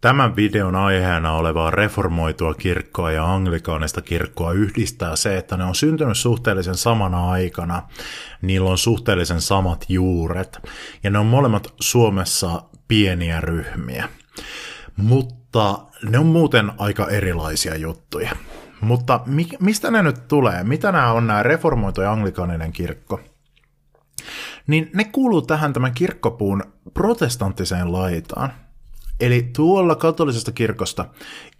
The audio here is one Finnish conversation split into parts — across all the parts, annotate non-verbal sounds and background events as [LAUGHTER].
Tämän videon aiheena olevaa reformoitua kirkkoa ja anglikaanista kirkkoa yhdistää se, että ne on syntynyt suhteellisen samana aikana, niillä on suhteellisen samat juuret, ja ne on molemmat Suomessa pieniä ryhmiä. Mutta ne on muuten aika erilaisia juttuja. Mutta mi- mistä ne nyt tulee? Mitä nämä on nämä reformoitu ja anglikaaninen kirkko? Niin ne kuuluu tähän tämän kirkkopuun protestanttiseen laitaan – Eli tuolla katolisesta kirkosta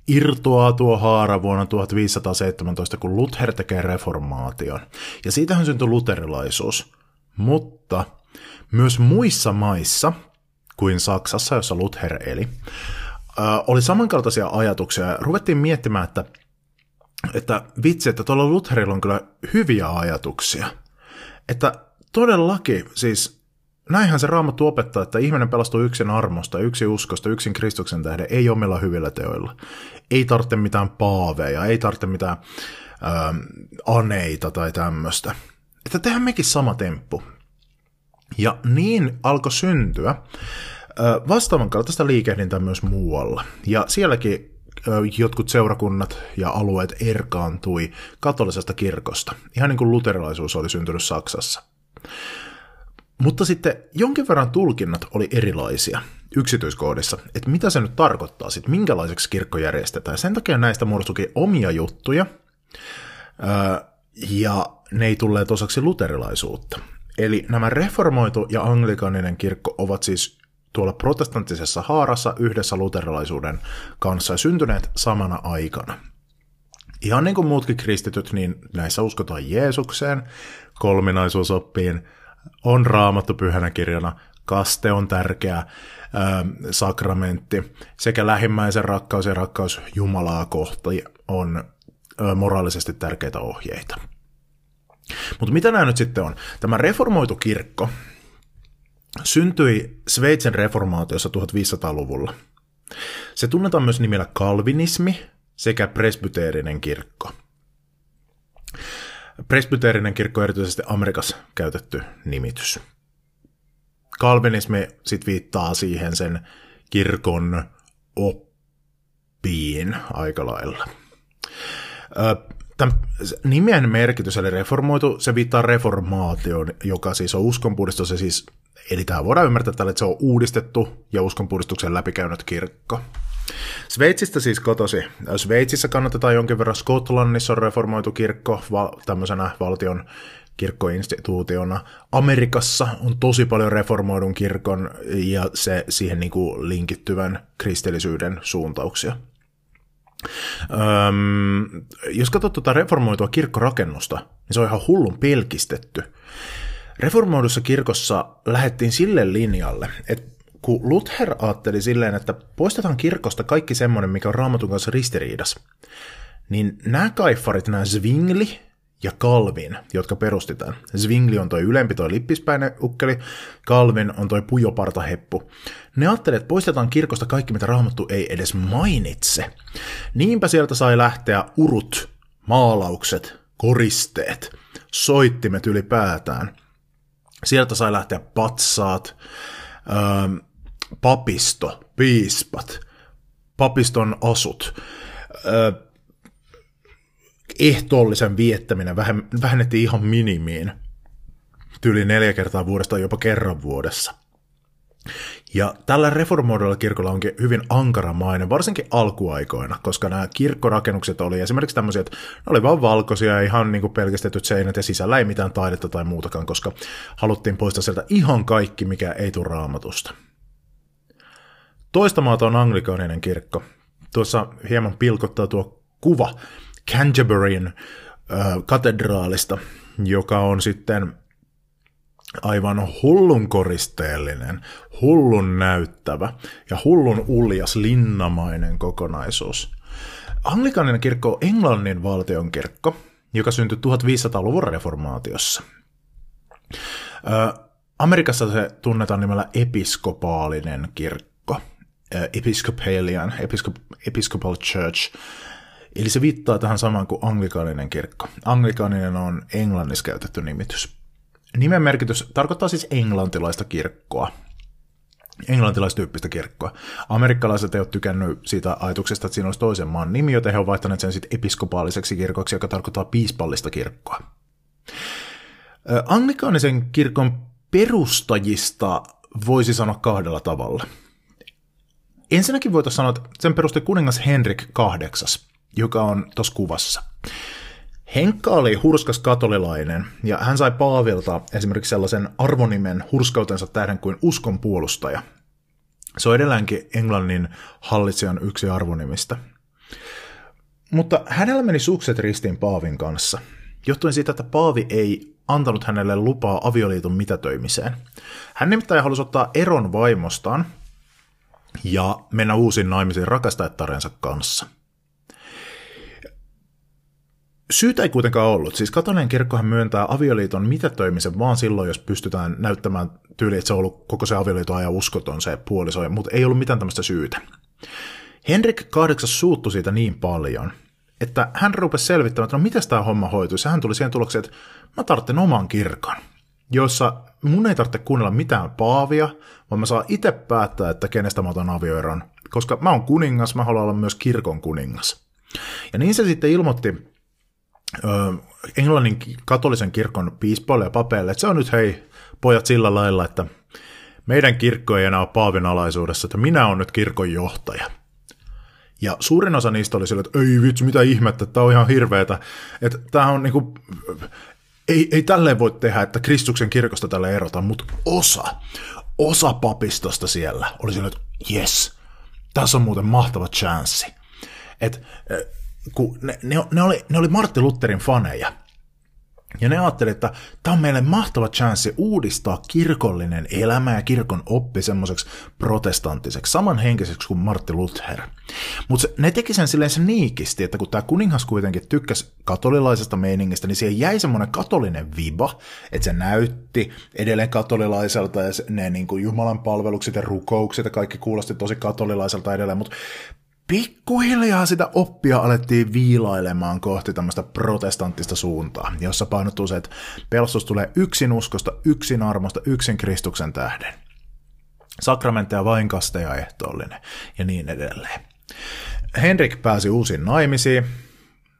irtoaa tuo haara vuonna 1517, kun Luther tekee reformaation. Ja siitähän syntyi luterilaisuus. Mutta myös muissa maissa kuin Saksassa, jossa Luther eli, oli samankaltaisia ajatuksia. Ruvettiin miettimään, että, että vitsi, että tuolla Lutherilla on kyllä hyviä ajatuksia. Että todellakin, siis näinhän se raamattu opettaa, että ihminen pelastuu yksin armosta, yksin uskosta, yksin Kristuksen tähden, ei omilla hyvillä teoilla. Ei tarvitse mitään paaveja, ei tarvitse mitään ää, aneita tai tämmöistä. Että tehdään mekin sama temppu. Ja niin alkoi syntyä vastaavan kaltaista liikehdintää myös muualla. Ja sielläkin jotkut seurakunnat ja alueet erkaantui katolisesta kirkosta, ihan niin kuin luterilaisuus oli syntynyt Saksassa. Mutta sitten jonkin verran tulkinnat oli erilaisia yksityiskohdissa, että mitä se nyt tarkoittaa sitten, minkälaiseksi kirkko järjestetään. Sen takia näistä muodostukin omia juttuja, ja ne ei tulleet osaksi luterilaisuutta. Eli nämä reformoitu ja anglikaninen kirkko ovat siis tuolla protestanttisessa haarassa yhdessä luterilaisuuden kanssa ja syntyneet samana aikana. Ihan niin kuin muutkin kristityt, niin näissä uskotaan Jeesukseen, kolminaisuusoppiin, on raamattu pyhänä kirjana, kaste on tärkeä sakramentti, sekä lähimmäisen rakkaus ja rakkaus Jumalaa kohti on moraalisesti tärkeitä ohjeita. Mutta mitä nämä nyt sitten on? Tämä reformoitu kirkko syntyi Sveitsin reformaatiossa 1500-luvulla. Se tunnetaan myös nimellä kalvinismi sekä presbyteerinen kirkko. Presbyteerinen kirkko erityisesti Amerikassa käytetty nimitys. Kalvinismi sit viittaa siihen sen kirkon oppiin aika lailla. Tämän nimen merkitys, eli reformoitu, se viittaa reformaatioon, joka siis on uskonpuhdistus, siis, eli tämä voidaan ymmärtää tällä, että se on uudistettu ja uskonpuhdistuksen läpikäynyt kirkko. Sveitsistä siis kotosi. Sveitsissä kannatetaan jonkin verran. Skotlannissa on reformoitu kirkko val- tämmöisenä valtion kirkkoinstituutiona. Amerikassa on tosi paljon reformoidun kirkon ja se siihen niin kuin linkittyvän kristillisyyden suuntauksia. Öm, jos katsot tuota reformoitua kirkkorakennusta, niin se on ihan hullun pelkistetty. Reformoidussa kirkossa lähdettiin sille linjalle, että kun Luther ajatteli silleen, että poistetaan kirkosta kaikki semmoinen, mikä on raamatun kanssa ristiriidas, niin nämä kaiffarit, nämä Zwingli ja Calvin, jotka perustetaan. Zwingli on toi ylempi, toi lippispäinen ukkeli, Calvin on toi pujopartaheppu. Ne ajattelivat, että poistetaan kirkosta kaikki, mitä raamattu ei edes mainitse. Niinpä sieltä sai lähteä urut, maalaukset, koristeet, soittimet ylipäätään. Sieltä sai lähteä patsaat, öö, papisto, piispat, papiston asut, ehtoollisen viettäminen vähennettiin ihan minimiin, tyyli neljä kertaa vuodesta jopa kerran vuodessa. Ja tällä reformoidulla kirkolla onkin hyvin ankara maine, varsinkin alkuaikoina, koska nämä kirkkorakennukset oli esimerkiksi tämmöisiä, että ne oli vain valkoisia ihan niin kuin pelkistetyt seinät ja sisällä ei mitään taidetta tai muutakaan, koska haluttiin poistaa sieltä ihan kaikki, mikä ei tule raamatusta. Toista maata on anglikaaninen kirkko. Tuossa hieman pilkottaa tuo kuva Canterburyn äh, katedraalista, joka on sitten aivan hullun koristeellinen, hullun näyttävä ja hullun uljas linnamainen kokonaisuus. Anglikaaninen kirkko on Englannin valtion kirkko, joka syntyi 1500-luvun reformaatiossa. Amerikassa se tunnetaan nimellä episkopaalinen kirkko, Episcopalian, Episcopal Church, eli se viittaa tähän samaan kuin anglikaaninen kirkko. Anglikaaninen on englannissa käytetty nimitys. Nimen merkitys tarkoittaa siis englantilaista kirkkoa. Englantilaistyyppistä kirkkoa. Amerikkalaiset ei ole tykännyt siitä ajatuksesta, että siinä olisi toisen maan nimi, joten he ovat vaihtaneet sen sitten episkopaaliseksi kirkoksi, joka tarkoittaa piispallista kirkkoa. Anglikaanisen kirkon perustajista voisi sanoa kahdella tavalla. Ensinnäkin voitaisiin sanoa, että sen perusti kuningas Henrik VIII, joka on tuossa kuvassa. Henkka oli hurskas katolilainen, ja hän sai Paavilta esimerkiksi sellaisen arvonimen hurskautensa tähden kuin uskon puolustaja. Se on edelläänkin Englannin hallitsijan yksi arvonimistä. Mutta hänellä meni sukset ristiin Paavin kanssa, johtuen siitä, että Paavi ei antanut hänelle lupaa avioliiton mitätöimiseen. Hän nimittäin halusi ottaa eron vaimostaan ja mennä uusiin naimisiin rakastajattarensa kanssa – Syytä ei kuitenkaan ollut. Siis katolinen kirkkohan myöntää avioliiton mitätöimisen vaan silloin, jos pystytään näyttämään tyyli, että se on ollut koko se avioliiton ajan uskoton se puoliso, mutta ei ollut mitään tämmöistä syytä. Henrik VIII suuttui siitä niin paljon, että hän rupesi selvittämään, että no miten tämä homma hoituisi. Hän tuli siihen tulokseen, että mä tarvitsen oman kirkon, jossa mun ei tarvitse kuunnella mitään paavia, vaan mä saan itse päättää, että kenestä mä otan avioeron. Koska mä oon kuningas, mä haluan olla myös kirkon kuningas. Ja niin se sitten ilmoitti Englannin katolisen kirkon piispoille ja papeille, että se on nyt hei pojat sillä lailla, että meidän kirkko ei enää ole paavin alaisuudessa, että minä olen nyt kirkon johtaja. Ja suurin osa niistä oli sillä, että ei vitsi, mitä ihmettä, tämä on ihan hirveetä. Että tämä on niinku, ei, ei tälleen voi tehdä, että Kristuksen kirkosta tälle erota, mutta osa, osa papistosta siellä oli sillä, että yes, tässä on muuten mahtava chanssi. Että kun ne, ne, ne, oli, ne oli Martti Lutherin faneja. Ja ne ajattelivat, että tämä on meille mahtava chanssi uudistaa kirkollinen elämä ja kirkon oppi semmoiseksi protestanttiseksi, samanhenkiseksi kuin Martti Luther. Mutta ne teki sen silleen se niikisti, että kun tämä kuningas kuitenkin tykkäsi katolilaisesta meiningistä, niin siihen jäi semmoinen katolinen viba, että se näytti edelleen katolilaiselta ja ne niin kuin Jumalan palvelukset ja rukoukset ja kaikki kuulosti tosi katolilaiselta edelleen, mutta pikkuhiljaa sitä oppia alettiin viilailemaan kohti tämmöistä protestanttista suuntaa, jossa painottuu se, että pelastus tulee yksin uskosta, yksin armosta, yksin Kristuksen tähden. Sakramentteja vain kasteja ehtoollinen ja niin edelleen. Henrik pääsi uusiin naimisiin,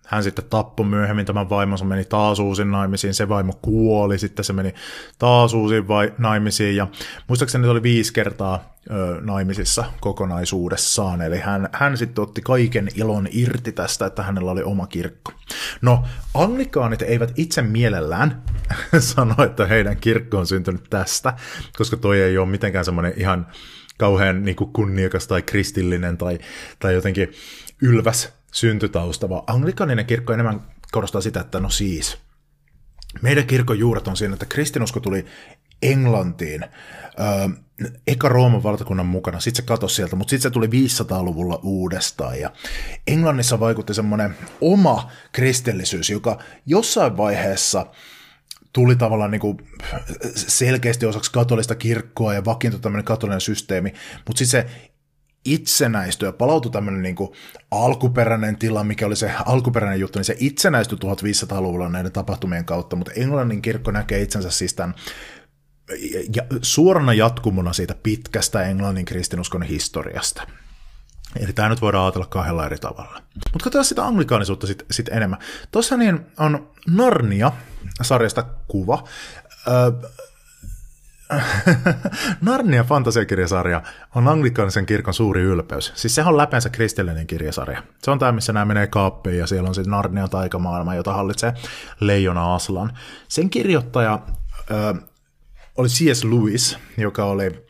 hän sitten tappoi myöhemmin tämän vaimonsa, meni taas uusin naimisiin, se vaimo kuoli, sitten se meni taas uusiin vai- naimisiin, ja muistaakseni se oli viisi kertaa ö, naimisissa kokonaisuudessaan, eli hän, hän sitten otti kaiken ilon irti tästä, että hänellä oli oma kirkko. No, anglikaanit eivät itse mielellään [LAUGHS] sano, että heidän kirkko on syntynyt tästä, koska toi ei ole mitenkään semmoinen ihan kauhean niin kunniakas tai kristillinen tai, tai jotenkin ylväs syntytausta, vaan anglikaaninen kirkko enemmän korostaa sitä, että no siis, meidän kirkon juuret on siinä, että kristinusko tuli Englantiin öö, eka Rooman valtakunnan mukana, sitten se katosi sieltä, mutta sitten se tuli 500-luvulla uudestaan, ja Englannissa vaikutti semmoinen oma kristillisyys, joka jossain vaiheessa tuli tavallaan niin kuin selkeästi osaksi katolista kirkkoa ja vakiintui tämmöinen katolinen systeemi, mutta sitten se itsenäistyi ja palautui tämmöinen niin kuin alkuperäinen tila, mikä oli se alkuperäinen juttu, niin se itsenäistyi 1500-luvulla näiden tapahtumien kautta, mutta Englannin kirkko näkee itsensä siis tämän ja suorana jatkumona siitä pitkästä Englannin kristinuskon historiasta. Eli tämä nyt voidaan ajatella kahdella eri tavalla. Mutta katsotaan sitä anglikaanisuutta sitten sit enemmän. Tuossa niin on Narnia-sarjasta kuva. Öö, [LAUGHS] Narnia fantasiakirjasarja on anglikaanisen kirkon suuri ylpeys. Siis sehän on läpeensä kristillinen kirjasarja. Se on tämä, missä nämä menee kaappiin ja siellä on siis Narnia taikamaailma, jota hallitsee Leijona Aslan. Sen kirjoittaja ö, oli C.S. Lewis, joka oli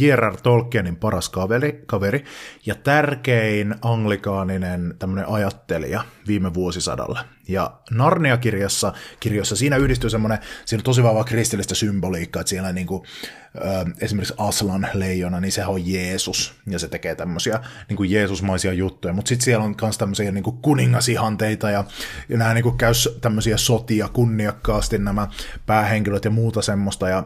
J.R.R. Tolkienin paras kaveri, kaveri ja tärkein anglikaaninen tämmöinen ajattelija viime vuosisadalla. Ja Narnia-kirjassa kirjoissa siinä yhdistyy semmoinen, siinä on tosi vahvaa kristillistä symboliikkaa, että siellä niin kuin, ö, esimerkiksi Aslan leijona, niin se on Jeesus, ja se tekee tämmöisiä kuin Jeesusmaisia juttuja, mutta sitten siellä on myös tämmöisiä kuin kuningasihanteita, ja, ja nämä niin kuin käy tämmöisiä sotia kunniakkaasti nämä päähenkilöt ja muuta semmoista, ja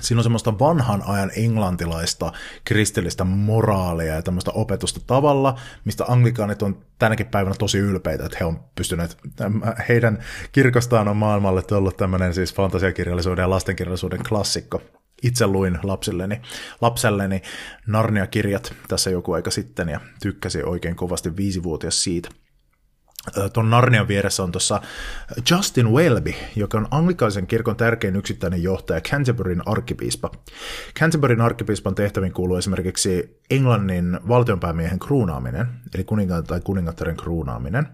siinä on semmoista vanhan ajan englantilaista kristillistä moraalia ja tämmöistä opetusta tavalla, mistä anglikaanit on tänäkin päivänä tosi ylpeitä, että he on pystyneet, heidän kirkostaan on maailmalle tullut tämmöinen siis fantasiakirjallisuuden ja lastenkirjallisuuden klassikko. Itse luin lapsilleni, lapselleni Narnia-kirjat tässä joku aika sitten ja tykkäsin oikein kovasti viisivuotias siitä tuon Narnian vieressä on tuossa Justin Welby, joka on anglikaisen kirkon tärkein yksittäinen johtaja, Canterburyn arkkipiispa. Canterburyn arkkipiispan tehtäviin kuuluu esimerkiksi Englannin valtionpäämiehen kruunaaminen, eli kuningaan tai kuningattaren kruunaaminen.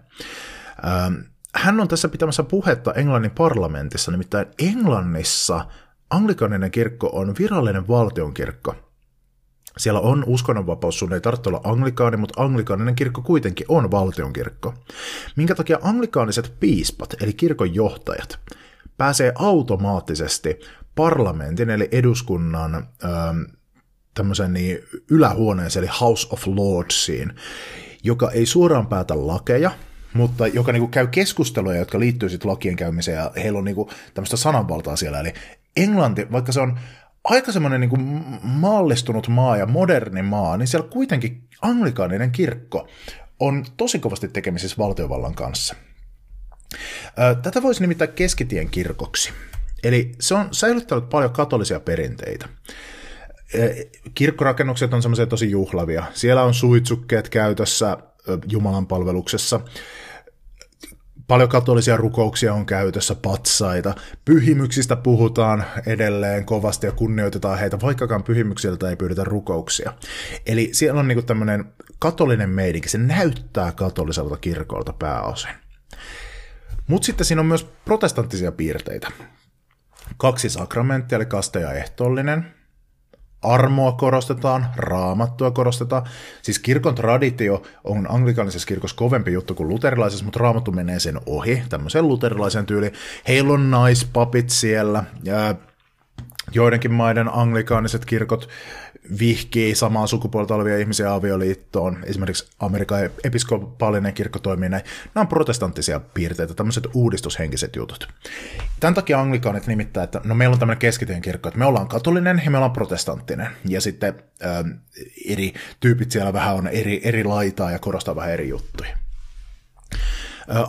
Hän on tässä pitämässä puhetta Englannin parlamentissa, nimittäin Englannissa anglikaninen kirkko on virallinen valtionkirkko – siellä on uskonnonvapaus, sun ei tarvitse olla anglikaani, mutta anglikaaninen kirkko kuitenkin on valtionkirkko. Minkä takia anglikaaniset piispat, eli kirkon johtajat, pääsee automaattisesti parlamentin, eli eduskunnan tämmöisen niin ylähuoneeseen, eli House of Lordsiin, joka ei suoraan päätä lakeja, mutta joka niin kuin käy keskusteluja, jotka liittyy sitten lakien käymiseen, ja heillä on niin kuin tämmöistä sananvaltaa siellä. Eli Englanti, vaikka se on aika semmoinen niin maallistunut maa ja moderni maa, niin siellä kuitenkin anglikaaninen kirkko on tosi kovasti tekemisissä valtiovallan kanssa. Tätä voisi nimittää keskitien kirkoksi. Eli se on säilyttänyt paljon katolisia perinteitä. Kirkkorakennukset on semmoisia tosi juhlavia. Siellä on suitsukkeet käytössä Jumalan palveluksessa Paljon katolisia rukouksia on käytössä, patsaita. Pyhimyksistä puhutaan edelleen kovasti ja kunnioitetaan heitä, vaikkakaan pyhimyksiltä ei pyydetä rukouksia. Eli siellä on niinku tämmöinen katolinen meidinki, se näyttää katoliselta kirkolta pääosin. Mutta sitten siinä on myös protestanttisia piirteitä. Kaksi sakramenttia, eli kaste ja ehtoollinen, armoa korostetaan, raamattua korostetaan. Siis kirkon traditio on anglikaanisessa kirkossa kovempi juttu kuin luterilaisessa, mutta raamattu menee sen ohi, tämmöisen luterilaisen tyyliin. Heillä on naispapit siellä, ja joidenkin maiden anglikaaniset kirkot vihkii samaa sukupuolta olevia ihmisiä avioliittoon. Esimerkiksi Amerikan episkopaalinen kirkko toimii näin. Nämä on protestanttisia piirteitä, tämmöiset uudistushenkiset jutut. Tämän takia anglikaanit nimittää, että no meillä on tämmöinen keskitien kirkko, että me ollaan katolinen ja me ollaan protestanttinen. Ja sitten ää, eri tyypit siellä vähän on eri, eri laitaa ja korostaa vähän eri juttuja.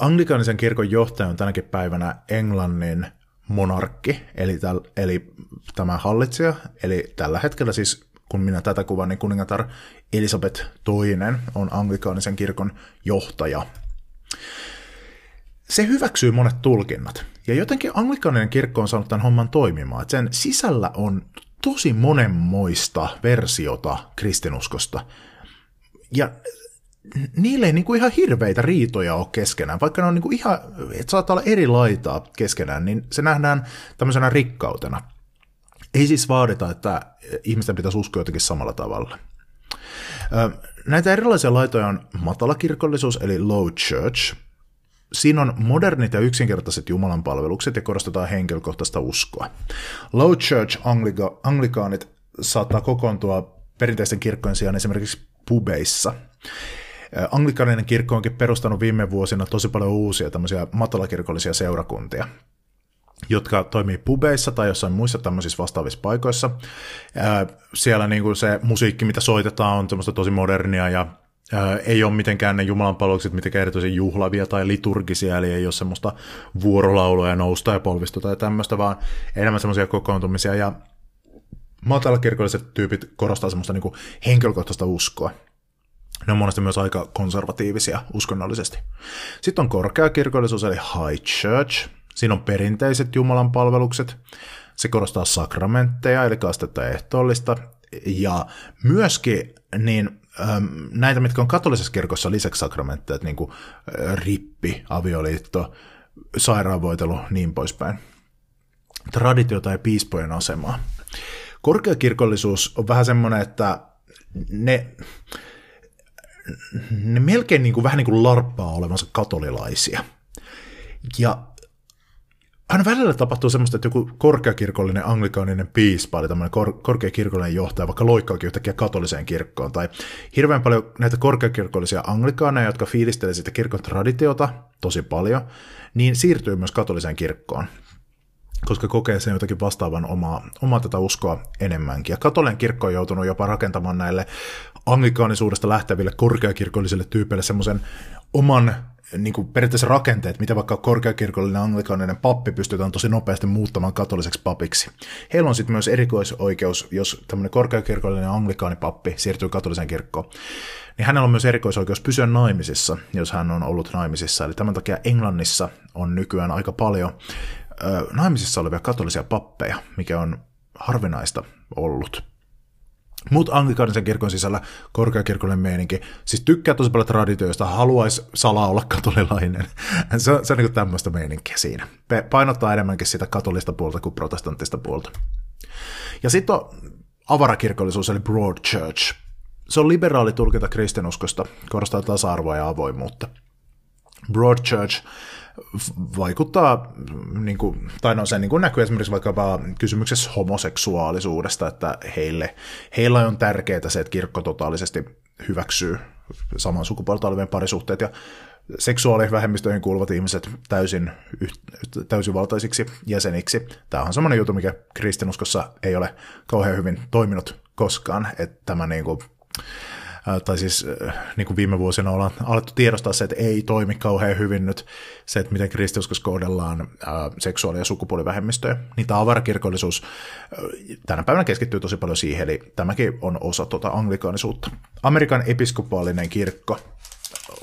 Anglikaanisen kirkon johtaja on tänäkin päivänä Englannin monarkki, eli, täl, eli tämä hallitsija, eli tällä hetkellä siis kun minä tätä kuvan, niin kuningatar Elisabeth II on anglikaanisen kirkon johtaja. Se hyväksyy monet tulkinnat. Ja jotenkin anglikaaninen kirkko on saanut tämän homman toimimaan. Että sen sisällä on tosi monenmoista versiota kristinuskosta. Ja niille ei niinku ihan hirveitä riitoja ole keskenään, vaikka ne on niinku ihan, että saattaa olla eri laitaa keskenään, niin se nähdään tämmöisenä rikkautena. Ei siis vaadita, että ihmisten pitäisi uskoa jotenkin samalla tavalla. Näitä erilaisia laitoja on matalakirkollisuus eli low church. Siinä on modernit ja yksinkertaiset Jumalan palvelukset ja korostetaan henkilökohtaista uskoa. Low church anglika- anglikaanit saattaa kokoontua perinteisten kirkkojen sijaan esimerkiksi pubeissa. Anglikaaninen kirkko onkin perustanut viime vuosina tosi paljon uusia tämmöisiä matalakirkollisia seurakuntia jotka toimii pubeissa tai jossain muissa tämmöisissä vastaavissa paikoissa. Siellä niin kuin se musiikki, mitä soitetaan, on semmoista tosi modernia ja ei ole mitenkään ne jumalanpalvelukset mitenkään erityisen juhlavia tai liturgisia, eli ei ole semmoista vuorolaulua ja nousta ja polvistu tai tämmöistä, vaan enemmän semmoisia kokoontumisia. Ja matalakirkolliset tyypit korostaa semmoista niin henkilökohtaista uskoa. Ne on monesti myös aika konservatiivisia uskonnollisesti. Sitten on korkeakirkollisuus eli high church, Siinä on perinteiset Jumalan palvelukset. se korostaa sakramentteja, eli kastetta ehtoollista, ja myöskin niin näitä, mitkä on katolisessa kirkossa lisäksi sakramentteja, niin kuin rippi, avioliitto, sairaanvoitelu, niin poispäin. Traditiota ja piispojen asemaa. Korkeakirkollisuus on vähän semmoinen, että ne, ne melkein niin kuin, vähän niin kuin larppaa olevansa katolilaisia. Ja aina välillä tapahtuu semmoista, että joku korkeakirkollinen anglikaaninen piispa, eli tämmöinen kor- korkeakirkollinen johtaja, vaikka loikkaakin yhtäkkiä katoliseen kirkkoon, tai hirveän paljon näitä korkeakirkollisia anglikaaneja, jotka fiilistelee sitä kirkon traditiota tosi paljon, niin siirtyy myös katoliseen kirkkoon koska kokee sen jotakin vastaavan omaa, omaa tätä uskoa enemmänkin. Ja katolinen kirkko on joutunut jopa rakentamaan näille anglikaanisuudesta lähteville korkeakirkollisille tyypeille semmoisen oman niin kuin periaatteessa rakenteet, mitä vaikka korkeakirkollinen anglikaaninen pappi pystytään tosi nopeasti muuttamaan katoliseksi papiksi. Heillä on sitten myös erikoisoikeus, jos tämmöinen korkeakirkollinen anglikaanipappi siirtyy katoliseen kirkkoon, niin hänellä on myös erikoisoikeus pysyä naimisissa, jos hän on ollut naimisissa. Eli tämän takia Englannissa on nykyään aika paljon ö, naimisissa olevia katolisia pappeja, mikä on harvinaista ollut. Mutta anglikaanisen kirkon sisällä korkeakirkollinen meininki, siis tykkää tosi paljon traditioista, haluaisi salaa olla katolilainen. [LAUGHS] se, on, se on niin tämmöistä meininkiä siinä. Painottaa enemmänkin sitä katolista puolta kuin protestanttista puolta. Ja sitten on avarakirkollisuus, eli broad church. Se on liberaali tulkinta kristinuskosta, korostaa tasa-arvoa ja avoimuutta. Broad church vaikuttaa, niin kuin, tai no se niin kuin näkyy esimerkiksi vaikkapa kysymyksessä homoseksuaalisuudesta, että heille, heillä on tärkeää se, että kirkko totaalisesti hyväksyy saman sukupuolta olevien parisuhteet ja seksuaalivähemmistöihin kuuluvat ihmiset täysin, täysivaltaisiksi jäseniksi. Tämä on semmoinen juttu, mikä kristinuskossa ei ole kauhean hyvin toiminut koskaan, että tämä niin kuin, tai siis niin kuin viime vuosina ollaan alettu tiedostaa se, että ei toimi kauhean hyvin nyt se, että miten kristiuskossa kohdellaan seksuaali- ja sukupuolivähemmistöjä. Niin tämä avarakirkollisuus tänä päivänä keskittyy tosi paljon siihen, eli tämäkin on osa tuota anglikaanisuutta. Amerikan episkopaalinen kirkko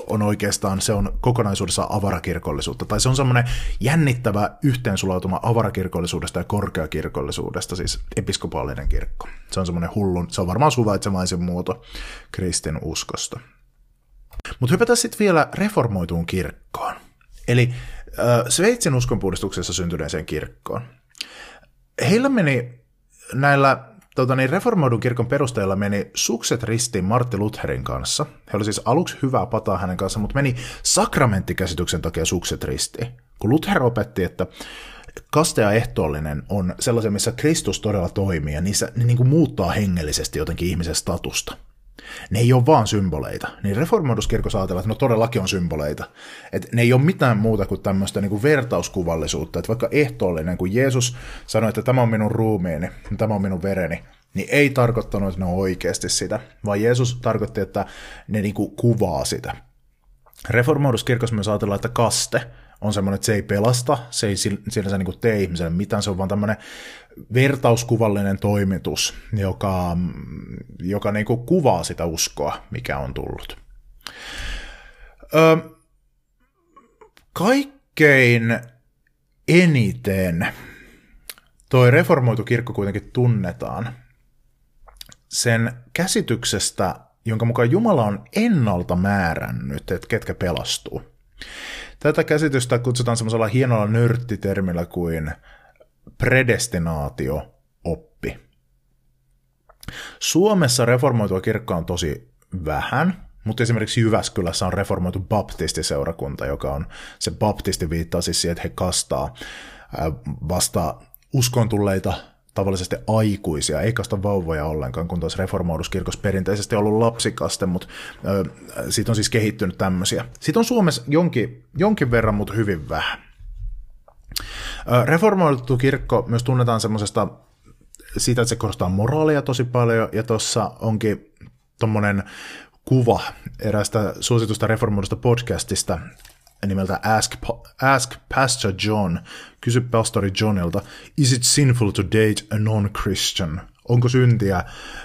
on oikeastaan, se on kokonaisuudessaan avarakirkollisuutta, tai se on semmoinen jännittävä yhteensulautuma avarakirkollisuudesta ja korkeakirkollisuudesta, siis episkopaalinen kirkko. Se on semmoinen hullun, se on varmaan suvaitsemaisen muoto kristin uskosta. Mutta hypätään sitten vielä reformoituun kirkkoon, eli äh, Sveitsin uskonpuhdistuksessa syntyneeseen kirkkoon. Heillä meni näillä tota, niin reformoidun kirkon perustajalla meni sukset ristiin Martti Lutherin kanssa. He oli siis aluksi hyvää pataa hänen kanssaan, mutta meni sakramenttikäsityksen takia sukset ristiin. Kun Luther opetti, että kaste ja ehtoollinen on sellaisia, missä Kristus todella toimii, ja niissä, ne niin kuin muuttaa hengellisesti jotenkin ihmisen statusta ne ei ole vaan symboleita. Niin reformoiduskirkossa ajatellaan, että no todellakin on symboleita. Että ne ei ole mitään muuta kuin tämmöistä niin kuin vertauskuvallisuutta. Että vaikka ehtoollinen, kun Jeesus sanoi, että tämä on minun ruumiini, tämä on minun vereni, niin ei tarkoittanut, että ne on oikeasti sitä, vaan Jeesus tarkoitti, että ne niin kuin kuvaa sitä. Reformoiduskirkossa myös ajatellaan, että kaste on semmoinen, että se ei pelasta, se ei sinänsä niin tee ihmiselle mitään, se on vaan tämmöinen vertauskuvallinen toimitus, joka, joka niin kuin kuvaa sitä uskoa, mikä on tullut. Ö, kaikkein eniten toi reformoitu kirkko kuitenkin tunnetaan sen käsityksestä, jonka mukaan Jumala on ennalta määrännyt, että ketkä pelastuu. Tätä käsitystä kutsutaan semmoisella hienolla nörttitermillä kuin predestinaatio-oppi. Suomessa reformoitua kirkkoa on tosi vähän, mutta esimerkiksi Jyväskylässä on reformoitu baptistiseurakunta, joka on, se baptisti viittaa siis siihen, että he kastaa vasta uskon tulleita tavallisesti aikuisia, ei kasta vauvoja ollenkaan, kun taas reformoiduskirkossa perinteisesti ollut lapsikaste, mutta ö, siitä on siis kehittynyt tämmöisiä. Siitä on Suomessa jonkin, jonkin verran, mutta hyvin vähän. Reformoitu kirkko myös tunnetaan semmoisesta siitä, että se korostaa moraalia tosi paljon, ja tuossa onkin tuommoinen kuva erästä suositusta reformoidusta podcastista nimeltä Ask, Ask Pastor John, kysy pastori Johnilta, is it sinful to date a non-Christian? Onko syntiä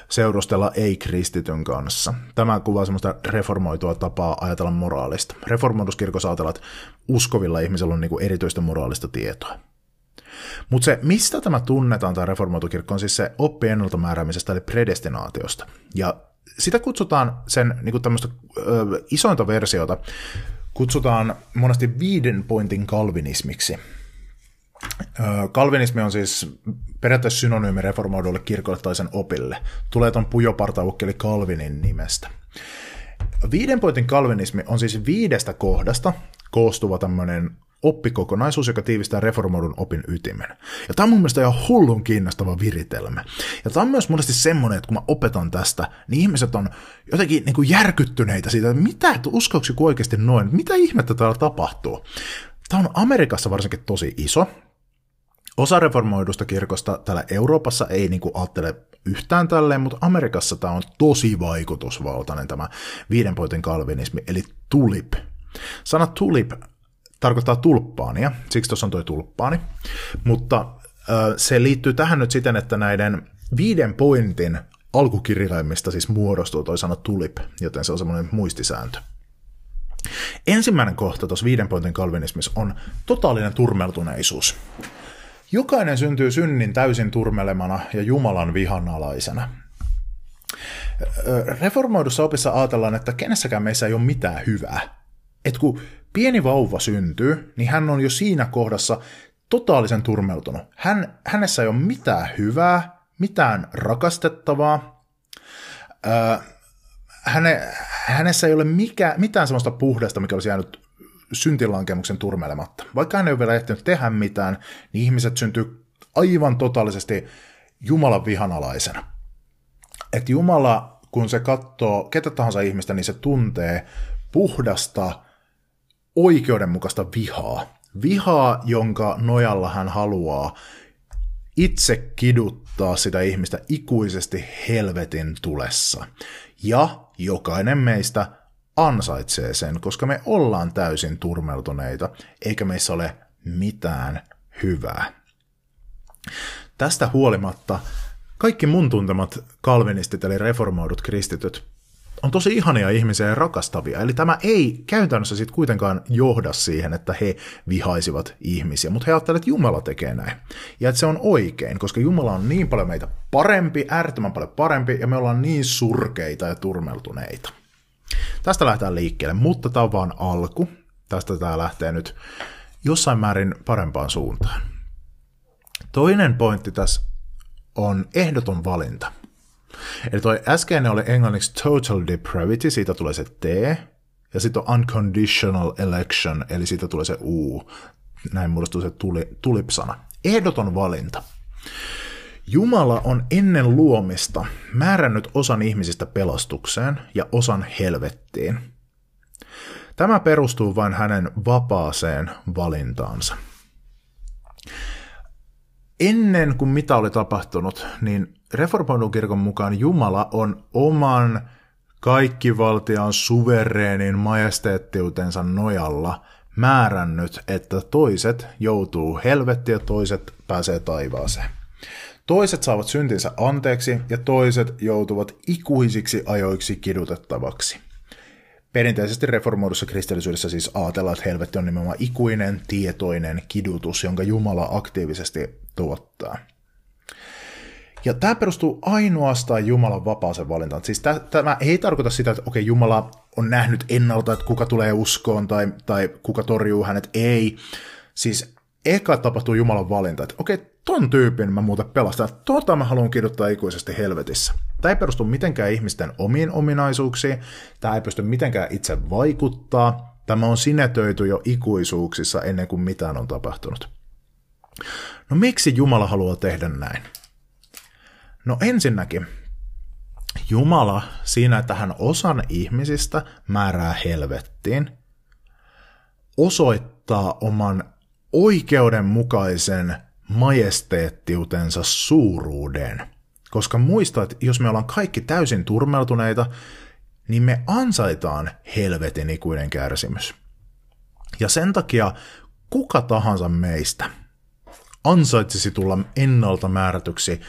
seurustella ei-kristityn kanssa? Tämä kuvaa semmoista reformoitua tapaa ajatella moraalista. Reformoiduskirkossa ajatellaan, että uskovilla ihmisillä on niin kuin erityistä moraalista tietoa. Mutta se, mistä tämä tunnetaan, tämä reformoitu kirkko, on siis se oppi ennaltamääräämisestä, eli predestinaatiosta. Ja sitä kutsutaan sen niin kuin tämmöistä ö, isointa versiota, kutsutaan monesti viiden pointin kalvinismiksi. Kalvinismi on siis periaatteessa synonyymi reformoidulle kirkolle tai sen opille. Tulee tuon pujopartaukkeli Kalvinin nimestä. Viiden pointin kalvinismi on siis viidestä kohdasta koostuva tämmöinen oppikokonaisuus, joka tiivistää reformoidun opin ytimen. Ja tämä on mun mielestä ihan hullun kiinnostava viritelmä. Ja tämä on myös monesti semmoinen, että kun mä opetan tästä, niin ihmiset on jotenkin niin kuin järkyttyneitä siitä, että mitä, että uskoiko oikeasti noin, mitä ihmettä täällä tapahtuu. Tämä on Amerikassa varsinkin tosi iso. Osa reformoidusta kirkosta täällä Euroopassa ei niin kuin ajattele yhtään tälleen, mutta Amerikassa tämä on tosi vaikutusvaltainen tämä viiden pointin kalvinismi, eli tulip. Sana tulip tarkoittaa tulppaania, siksi tuossa on tuo tulppaani, mutta se liittyy tähän nyt siten, että näiden viiden pointin alkukirjaimista siis muodostuu toi sana tulip, joten se on semmoinen muistisääntö. Ensimmäinen kohta tuossa viiden pointin kalvinismissa on totaalinen turmeltuneisuus. Jokainen syntyy synnin täysin turmelemana ja Jumalan vihanalaisena. Reformoidussa opissa ajatellaan, että kenessäkään meissä ei ole mitään hyvää. Et kun pieni vauva syntyy, niin hän on jo siinä kohdassa totaalisen turmeltunut. Hän, hänessä ei ole mitään hyvää, mitään rakastettavaa. Öö, häne, hänessä ei ole mikä, mitään sellaista puhdasta, mikä olisi jäänyt syntilankemuksen turmelematta. Vaikka hän ei ole vielä ehtinyt tehdä mitään, niin ihmiset syntyy aivan totaalisesti Jumalan vihanalaisena. Että Jumala, kun se katsoo ketä tahansa ihmistä, niin se tuntee puhdasta, oikeudenmukaista vihaa. Vihaa, jonka nojalla hän haluaa itse kiduttaa sitä ihmistä ikuisesti helvetin tulessa. Ja jokainen meistä ansaitsee sen, koska me ollaan täysin turmeltuneita, eikä meissä ole mitään hyvää. Tästä huolimatta kaikki mun tuntemat kalvinistit eli reformoidut kristityt on tosi ihania ihmisiä ja rakastavia. Eli tämä ei käytännössä sitten kuitenkaan johda siihen, että he vihaisivat ihmisiä, mutta he ajattelevat, että Jumala tekee näin. Ja että se on oikein, koska Jumala on niin paljon meitä parempi, äärettömän paljon parempi, ja me ollaan niin surkeita ja turmeltuneita. Tästä lähdetään liikkeelle, mutta tämä on vaan alku. Tästä tämä lähtee nyt jossain määrin parempaan suuntaan. Toinen pointti tässä on ehdoton valinta. Eli toi äskeinen oli englanniksi total depravity, siitä tulee se T, ja sitten on unconditional election, eli siitä tulee se U. Näin muodostuu se tuli, tulipsana. Ehdoton valinta. Jumala on ennen luomista määrännyt osan ihmisistä pelastukseen ja osan helvettiin. Tämä perustuu vain hänen vapaaseen valintaansa. Ennen kuin mitä oli tapahtunut, niin reformoidun kirkon mukaan Jumala on oman kaikkivaltiaan suvereenin majesteettiutensa nojalla määrännyt, että toiset joutuu helvettiin ja toiset pääsee taivaaseen. Toiset saavat syntinsä anteeksi ja toiset joutuvat ikuisiksi ajoiksi kidutettavaksi. Perinteisesti reformoidussa kristillisyydessä siis ajatellaan, että helvetti on nimenomaan ikuinen, tietoinen kidutus, jonka Jumala aktiivisesti tuottaa. Ja tämä perustuu ainoastaan Jumalan vapaaseen valintaan. Siis tämä ei tarkoita sitä, että okei, Jumala on nähnyt ennalta, että kuka tulee uskoon tai, tai kuka torjuu hänet. Ei. Siis eka tapahtuu Jumalan valinta, että okei, ton tyypin mä muuten pelastan, tota mä haluan kiduttaa ikuisesti helvetissä. Tämä ei perustu mitenkään ihmisten omiin ominaisuuksiin, tämä ei pysty mitenkään itse vaikuttaa, tämä on sinetöity jo ikuisuuksissa ennen kuin mitään on tapahtunut. No miksi Jumala haluaa tehdä näin? No ensinnäkin, Jumala siinä, että hän osan ihmisistä määrää helvettiin, osoittaa oman oikeudenmukaisen majesteettiutensa suuruuden. Koska muista, että jos me ollaan kaikki täysin turmeltuneita, niin me ansaitaan helvetin ikuinen kärsimys. Ja sen takia kuka tahansa meistä ansaitsisi tulla ennalta määrätyksi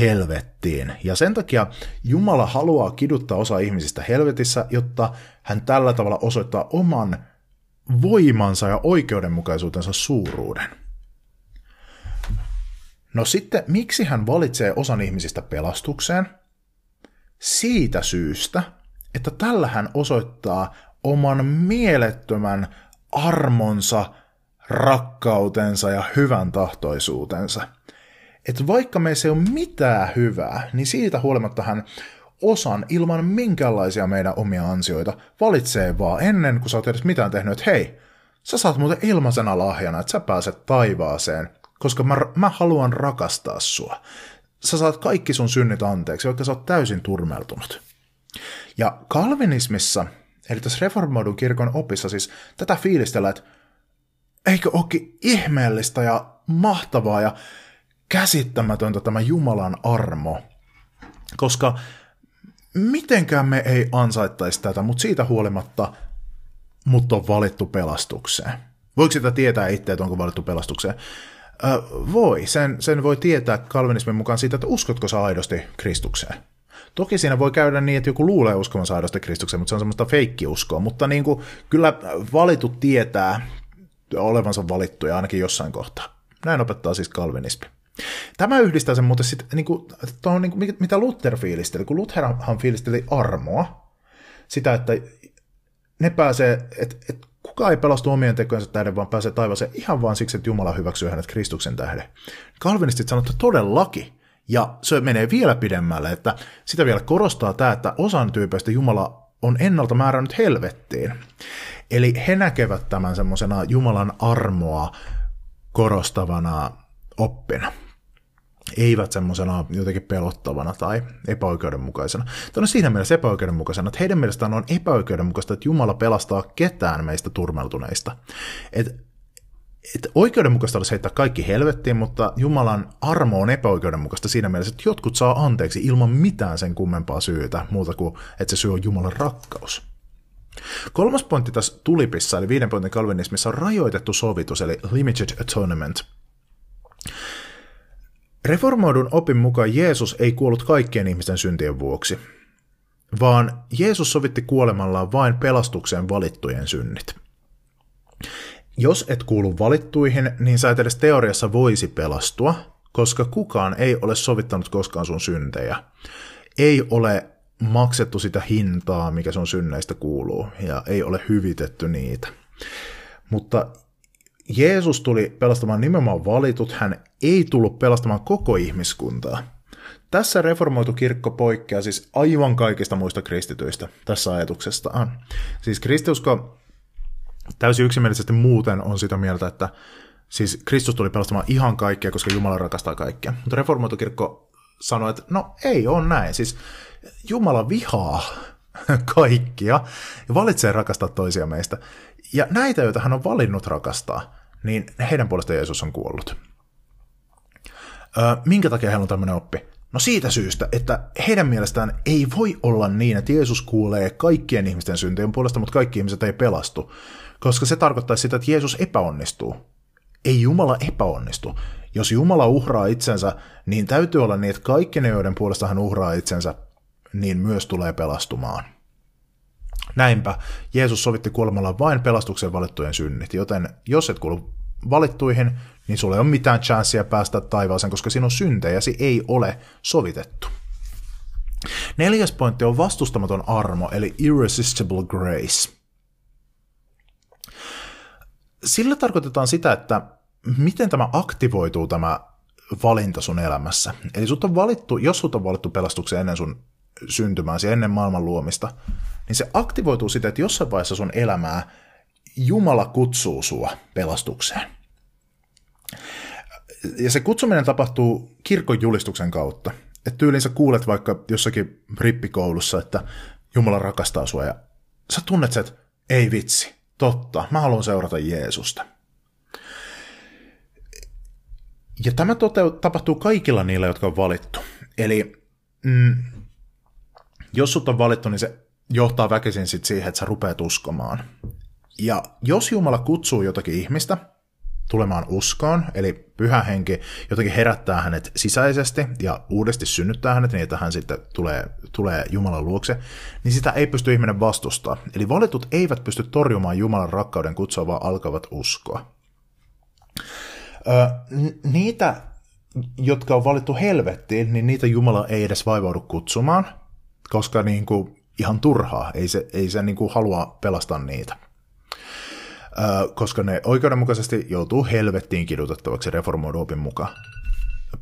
helvettiin. Ja sen takia Jumala haluaa kiduttaa osa ihmisistä helvetissä, jotta hän tällä tavalla osoittaa oman voimansa ja oikeudenmukaisuutensa suuruuden. No sitten, miksi hän valitsee osan ihmisistä pelastukseen? Siitä syystä, että tällä hän osoittaa oman mielettömän armonsa, rakkautensa ja hyvän tahtoisuutensa. Että vaikka meissä ei ole mitään hyvää, niin siitä huolimatta hän osan ilman minkäänlaisia meidän omia ansioita valitsee vaan ennen kuin sä oot edes mitään tehnyt, että hei, sä saat muuten ilmaisena lahjana, että sä pääset taivaaseen, koska mä, mä haluan rakastaa sua. Sä saat kaikki sun synnit anteeksi, vaikka sä oot täysin turmeltunut. Ja kalvinismissa, eli tässä reformoidun kirkon opissa, siis tätä fiilistellä, että eikö olekin ihmeellistä ja mahtavaa ja käsittämätöntä tämä Jumalan armo. Koska mitenkään me ei ansaittaisi tätä, mutta siitä huolimatta mut on valittu pelastukseen. Voiko sitä tietää itse, että onko valittu pelastukseen? Ö, voi. Sen, sen voi tietää kalvinismin mukaan siitä, että uskotko sä aidosti Kristukseen. Toki siinä voi käydä niin, että joku luulee uskovansa aidosti Kristukseen, mutta se on semmoista feikkiuskoa. Mutta niin kuin, kyllä valitut tietää olevansa valittuja ainakin jossain kohtaa. Näin opettaa siis kalvinismi. Tämä yhdistää sen muuten sitten, niin kuin, tuohon, niin kuin, mitä Luther fiilisteli, kun Lutherhan fiilisteli armoa, sitä, että ne pääsee, että, että kukaan ei pelastu omien tekojensa tähden, vaan pääsee taivaaseen ihan vain siksi, että Jumala hyväksyy hänet Kristuksen tähden. Kalvinistit sanoo, että todellakin, ja se menee vielä pidemmälle, että sitä vielä korostaa tämä, että osan tyypeistä Jumala on ennalta määrännyt helvettiin. Eli he näkevät tämän semmoisena Jumalan armoa korostavana oppina eivät semmoisena jotenkin pelottavana tai epäoikeudenmukaisena. Tämä on siinä mielessä epäoikeudenmukaisena, että heidän mielestään on epäoikeudenmukaista, että Jumala pelastaa ketään meistä turmeltuneista. Et, et oikeudenmukaista olisi heittää kaikki helvettiin, mutta Jumalan armo on epäoikeudenmukaista siinä mielessä, että jotkut saa anteeksi ilman mitään sen kummempaa syytä, muuta kuin että se syy on Jumalan rakkaus. Kolmas pointti tässä tulipissa, eli viiden pointin kalvinismissa, on rajoitettu sovitus, eli limited atonement. Reformoidun opin mukaan Jeesus ei kuollut kaikkien ihmisten syntien vuoksi, vaan Jeesus sovitti kuolemallaan vain pelastukseen valittujen synnit. Jos et kuulu valittuihin, niin sä et edes teoriassa voisi pelastua, koska kukaan ei ole sovittanut koskaan sun syntejä. Ei ole maksettu sitä hintaa, mikä sun synneistä kuuluu, ja ei ole hyvitetty niitä. Mutta Jeesus tuli pelastamaan nimenomaan valitut, hän ei tullut pelastamaan koko ihmiskuntaa. Tässä reformoitu kirkko poikkeaa siis aivan kaikista muista kristityistä tässä ajatuksestaan. Siis kristiusko täysin yksimielisesti muuten on sitä mieltä, että siis Kristus tuli pelastamaan ihan kaikkea, koska Jumala rakastaa kaikkea. Mutta reformoitu kirkko sanoi, että no ei ole näin. Siis Jumala vihaa [LAUGHS] kaikkia ja valitsee rakastaa toisia meistä. Ja näitä, joita hän on valinnut rakastaa, niin heidän puolestaan Jeesus on kuollut. Öö, minkä takia heillä on tämmöinen oppi? No siitä syystä, että heidän mielestään ei voi olla niin, että Jeesus kuulee kaikkien ihmisten syntien puolesta, mutta kaikki ihmiset ei pelastu. Koska se tarkoittaa sitä, että Jeesus epäonnistuu. Ei Jumala epäonnistu. Jos Jumala uhraa itsensä, niin täytyy olla niin, että kaikki ne, joiden puolesta hän uhraa itsensä, niin myös tulee pelastumaan. Näinpä Jeesus sovitti kuolemalla vain pelastuksen valittujen synnit, joten jos et kuulu valittuihin, niin sulle ei ole mitään chanssia päästä taivaaseen, koska sinun syntejäsi ei ole sovitettu. Neljäs pointti on vastustamaton armo, eli irresistible grace. Sillä tarkoitetaan sitä, että miten tämä aktivoituu tämä valinta sun elämässä. Eli sut on valittu, jos sut on valittu pelastukseen ennen sun syntymääsi, ennen maailman luomista, niin se aktivoituu sitä, että jossain vaiheessa sun elämää Jumala kutsuu sua pelastukseen. Ja se kutsuminen tapahtuu kirkon julistuksen kautta. Että tyyliin sä kuulet vaikka jossakin rippikoulussa, että Jumala rakastaa sua ja sä tunnet että ei vitsi, totta, mä haluan seurata Jeesusta. Ja tämä tote- tapahtuu kaikilla niillä, jotka on valittu. Eli mm, jos sut on valittu, niin se johtaa väkisin sit siihen, että sä rupeat uskomaan. Ja jos Jumala kutsuu jotakin ihmistä tulemaan uskoon, eli pyhä henki jotenkin herättää hänet sisäisesti ja uudesti synnyttää hänet niin, että hän sitten tulee, tulee Jumalan luokse, niin sitä ei pysty ihminen vastustaa. Eli valitut eivät pysty torjumaan Jumalan rakkauden kutsua, vaan alkavat uskoa. Ö, niitä jotka on valittu helvettiin, niin niitä Jumala ei edes vaivaudu kutsumaan, koska niin kuin, ihan turhaa, ei se, ei se niin kuin halua pelastaa niitä. Ö, koska ne oikeudenmukaisesti joutuu helvettiin kidutettavaksi reformoidun opin mukaan.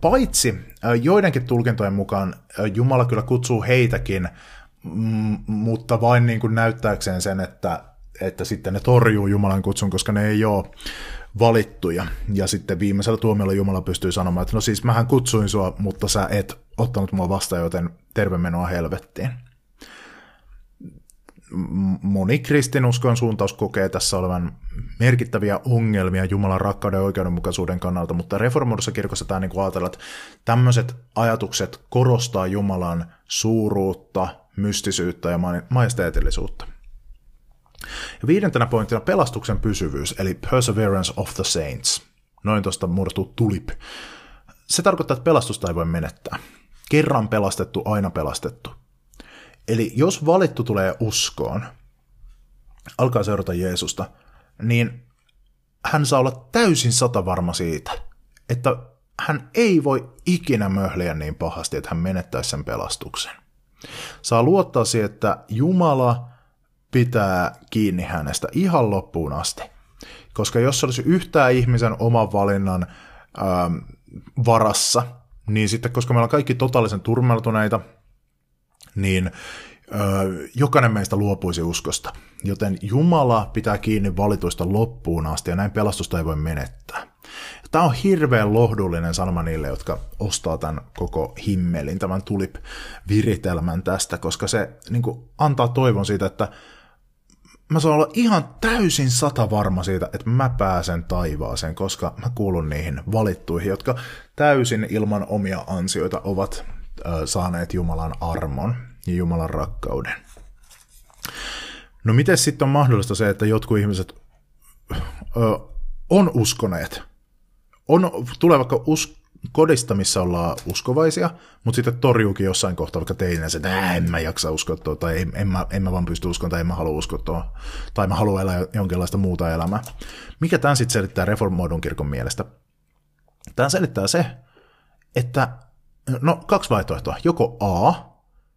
Paitsi joidenkin tulkintojen mukaan Jumala kyllä kutsuu heitäkin, m- mutta vain niin kuin näyttääkseen sen, että, että sitten ne torjuu Jumalan kutsun, koska ne ei ole valittuja. Ja sitten viimeisellä tuomiolla Jumala pystyy sanomaan, että no siis mähän kutsuin sua, mutta sä et ottanut mua vastaan, joten terve menoa helvettiin. Moni kristinuskon suuntaus kokee tässä olevan merkittäviä ongelmia Jumalan rakkauden ja oikeudenmukaisuuden kannalta, mutta reformoidussa kirkossa tämä niin ajatellaan, että tämmöiset ajatukset korostaa Jumalan suuruutta, mystisyyttä ja majesteetillisuutta. Ja viidentenä pointtina pelastuksen pysyvyys, eli Perseverance of the Saints. Noin tuosta muodostuu tulip. Se tarkoittaa, että pelastusta ei voi menettää. Kerran pelastettu, aina pelastettu. Eli jos valittu tulee uskoon, alkaa seurata Jeesusta, niin hän saa olla täysin satavarma siitä, että hän ei voi ikinä möhliä niin pahasti, että hän menettäisi sen pelastuksen. Saa luottaa siihen, että Jumala pitää kiinni hänestä ihan loppuun asti. Koska jos olisi yhtään ihmisen oman valinnan ähm, varassa, niin sitten koska meillä on kaikki totaalisen turmeltuneita, niin ö, jokainen meistä luopuisi uskosta. Joten Jumala pitää kiinni valituista loppuun asti ja näin pelastusta ei voi menettää. Tämä on hirveän lohdullinen sanoma niille, jotka ostaa tämän koko himmelin, tämän tulip-viritelmän tästä, koska se niin kuin, antaa toivon siitä, että mä saan olla ihan täysin sata varma siitä, että mä pääsen taivaaseen, koska mä kuulun niihin valittuihin, jotka täysin ilman omia ansioita ovat saaneet Jumalan armon ja Jumalan rakkauden. No miten sitten on mahdollista se, että jotkut ihmiset on uskoneet, on, tulee vaikka us, kodista, missä ollaan uskovaisia, mutta sitten torjuukin jossain kohtaa vaikka teinässä, että en mä jaksa uskoa tuo, tai en, en, mä, en mä vaan pysty uskomaan, tai en mä halua uskoa tuo, tai mä haluan elää jonkinlaista muuta elämää. Mikä tämän sitten selittää reformoidun kirkon mielestä? Tämä selittää se, että no kaksi vaihtoehtoa. Joko A,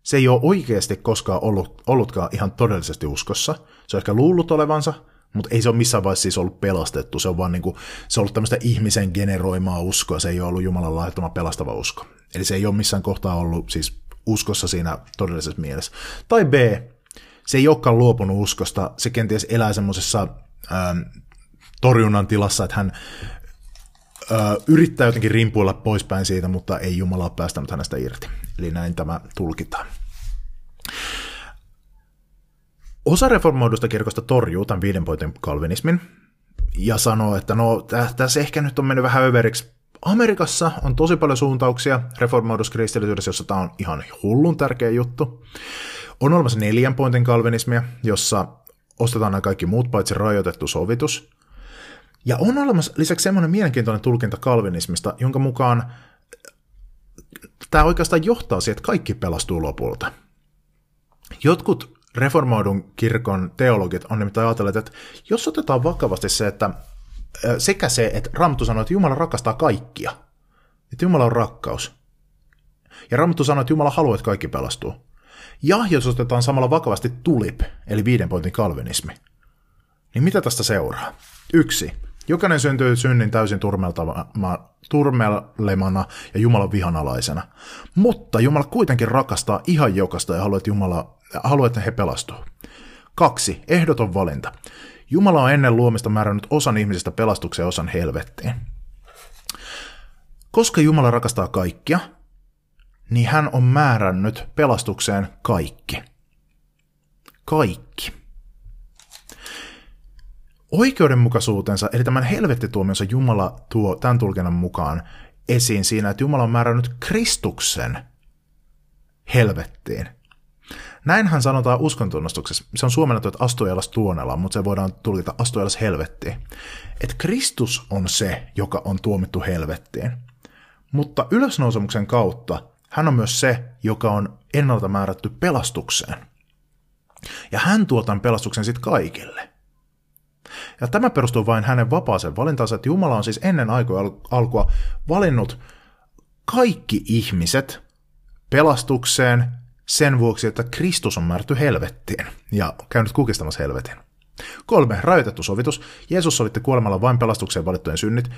se ei ole oikeasti koskaan ollut, ollutkaan ihan todellisesti uskossa. Se on ehkä luullut olevansa, mutta ei se ole missään vaiheessa siis ollut pelastettu. Se on vaan niinku, se on ollut tämmöistä ihmisen generoimaa uskoa, se ei ole ollut Jumalan lahjoittama pelastava usko. Eli se ei ole missään kohtaa ollut siis uskossa siinä todellisessa mielessä. Tai B, se ei olekaan luopunut uskosta, se kenties elää semmoisessa ähm, torjunnan tilassa, että hän äh, yrittää jotenkin rimpuilla poispäin siitä, mutta ei Jumala ole päästänyt hänestä irti. Eli näin tämä tulkitaan. Osa reformoidusta kirkosta torjuu tämän viiden pointin kalvinismin ja sanoo, että no tässä ehkä nyt on mennyt vähän överiksi. Amerikassa on tosi paljon suuntauksia reformoiduskristillisyydessä, jossa tämä on ihan hullun tärkeä juttu. On olemassa neljän pointin kalvinismia, jossa ostetaan nämä kaikki muut paitsi rajoitettu sovitus. Ja on olemassa lisäksi semmoinen mielenkiintoinen tulkinta kalvinismista, jonka mukaan tämä oikeastaan johtaa siihen, että kaikki pelastuu lopulta. Jotkut reformoidun kirkon teologit on nimittäin ajatelleet, että jos otetaan vakavasti se, että sekä se, että Raamattu sanoo, että Jumala rakastaa kaikkia, että Jumala on rakkaus, ja Raamattu sanoo, että Jumala haluaa, että kaikki pelastuu. Ja jos otetaan samalla vakavasti tulip, eli viiden pointin kalvinismi, niin mitä tästä seuraa? Yksi. Jokainen syntyy synnin täysin turmelemana ja Jumalan vihanalaisena. Mutta Jumala kuitenkin rakastaa ihan jokasta ja haluaa, että Jumala haluaa, että he pelastuu. Kaksi. Ehdoton valinta. Jumala on ennen luomista määrännyt osan ihmisistä pelastukseen osan helvettiin. Koska Jumala rakastaa kaikkia, niin hän on määrännyt pelastukseen kaikki. Kaikki. Oikeudenmukaisuutensa, eli tämän helvettituomionsa Jumala tuo tämän tulkinnan mukaan esiin siinä, että Jumala on määrännyt Kristuksen helvettiin. Näinhän sanotaan uskontunnustuksessa. Se on suomennettu, että astujalas tuonella, mutta se voidaan tulkita astujalas helvettiin. Että Kristus on se, joka on tuomittu helvettiin. Mutta ylösnousemuksen kautta hän on myös se, joka on ennalta määrätty pelastukseen. Ja hän tuo tämän pelastuksen sitten kaikille. Ja tämä perustuu vain hänen vapaaseen valintaansa, että Jumala on siis ennen aikoja alkua valinnut kaikki ihmiset pelastukseen sen vuoksi, että Kristus on määrätty helvettiin ja käynyt kukistamassa helvetin. Kolme, rajoitettu sovitus. Jeesus sovitti kuolemalla vain pelastukseen valittujen synnit.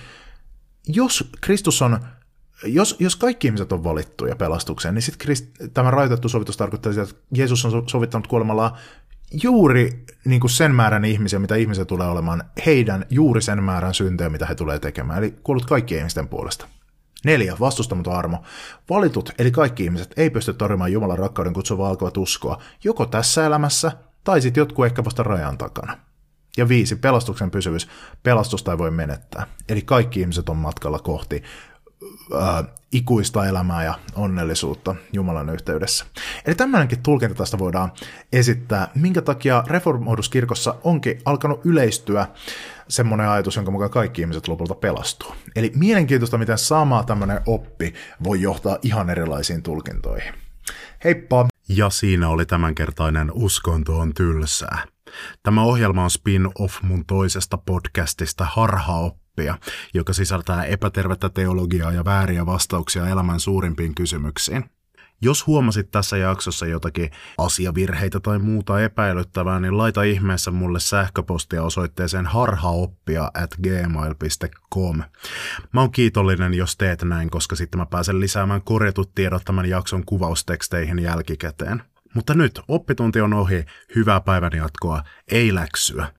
Jos Kristus on jos, jos kaikki ihmiset on valittuja pelastukseen, niin sitten tämä rajoitettu sovitus tarkoittaa sitä, että Jeesus on sovittanut kuolemalla juuri niin kuin sen määrän ihmisiä, mitä ihmiset tulee olemaan, heidän juuri sen määrän syntejä, mitä he tulee tekemään. Eli kuollut kaikkien ihmisten puolesta. Neljä, vastustamaton armo. Valitut, eli kaikki ihmiset, ei pysty torjumaan Jumalan rakkauden kutsuvaa alkoa uskoa, joko tässä elämässä, tai sitten jotkut ehkä vasta rajan takana. Ja viisi, pelastuksen pysyvyys. Pelastusta ei voi menettää. Eli kaikki ihmiset on matkalla kohti äh, ikuista elämää ja onnellisuutta Jumalan yhteydessä. Eli tämmöinenkin tulkinta tästä voidaan esittää, minkä takia reformoiduskirkossa onkin alkanut yleistyä semmoinen ajatus, jonka mukaan kaikki ihmiset lopulta pelastuu. Eli mielenkiintoista, miten sama tämmöinen oppi voi johtaa ihan erilaisiin tulkintoihin. Heippa! Ja siinä oli tämänkertainen Uskonto on tylsää. Tämä ohjelma on spin-off mun toisesta podcastista Harhaoppia, joka sisältää epätervettä teologiaa ja vääriä vastauksia elämän suurimpiin kysymyksiin. Jos huomasit tässä jaksossa jotakin asiavirheitä tai muuta epäilyttävää, niin laita ihmeessä mulle sähköpostia osoitteeseen harhaoppia at gmail.com. Mä oon kiitollinen, jos teet näin, koska sitten mä pääsen lisäämään korjatut tiedot tämän jakson kuvausteksteihin jälkikäteen. Mutta nyt oppitunti on ohi, hyvää päivän jatkoa, ei läksyä.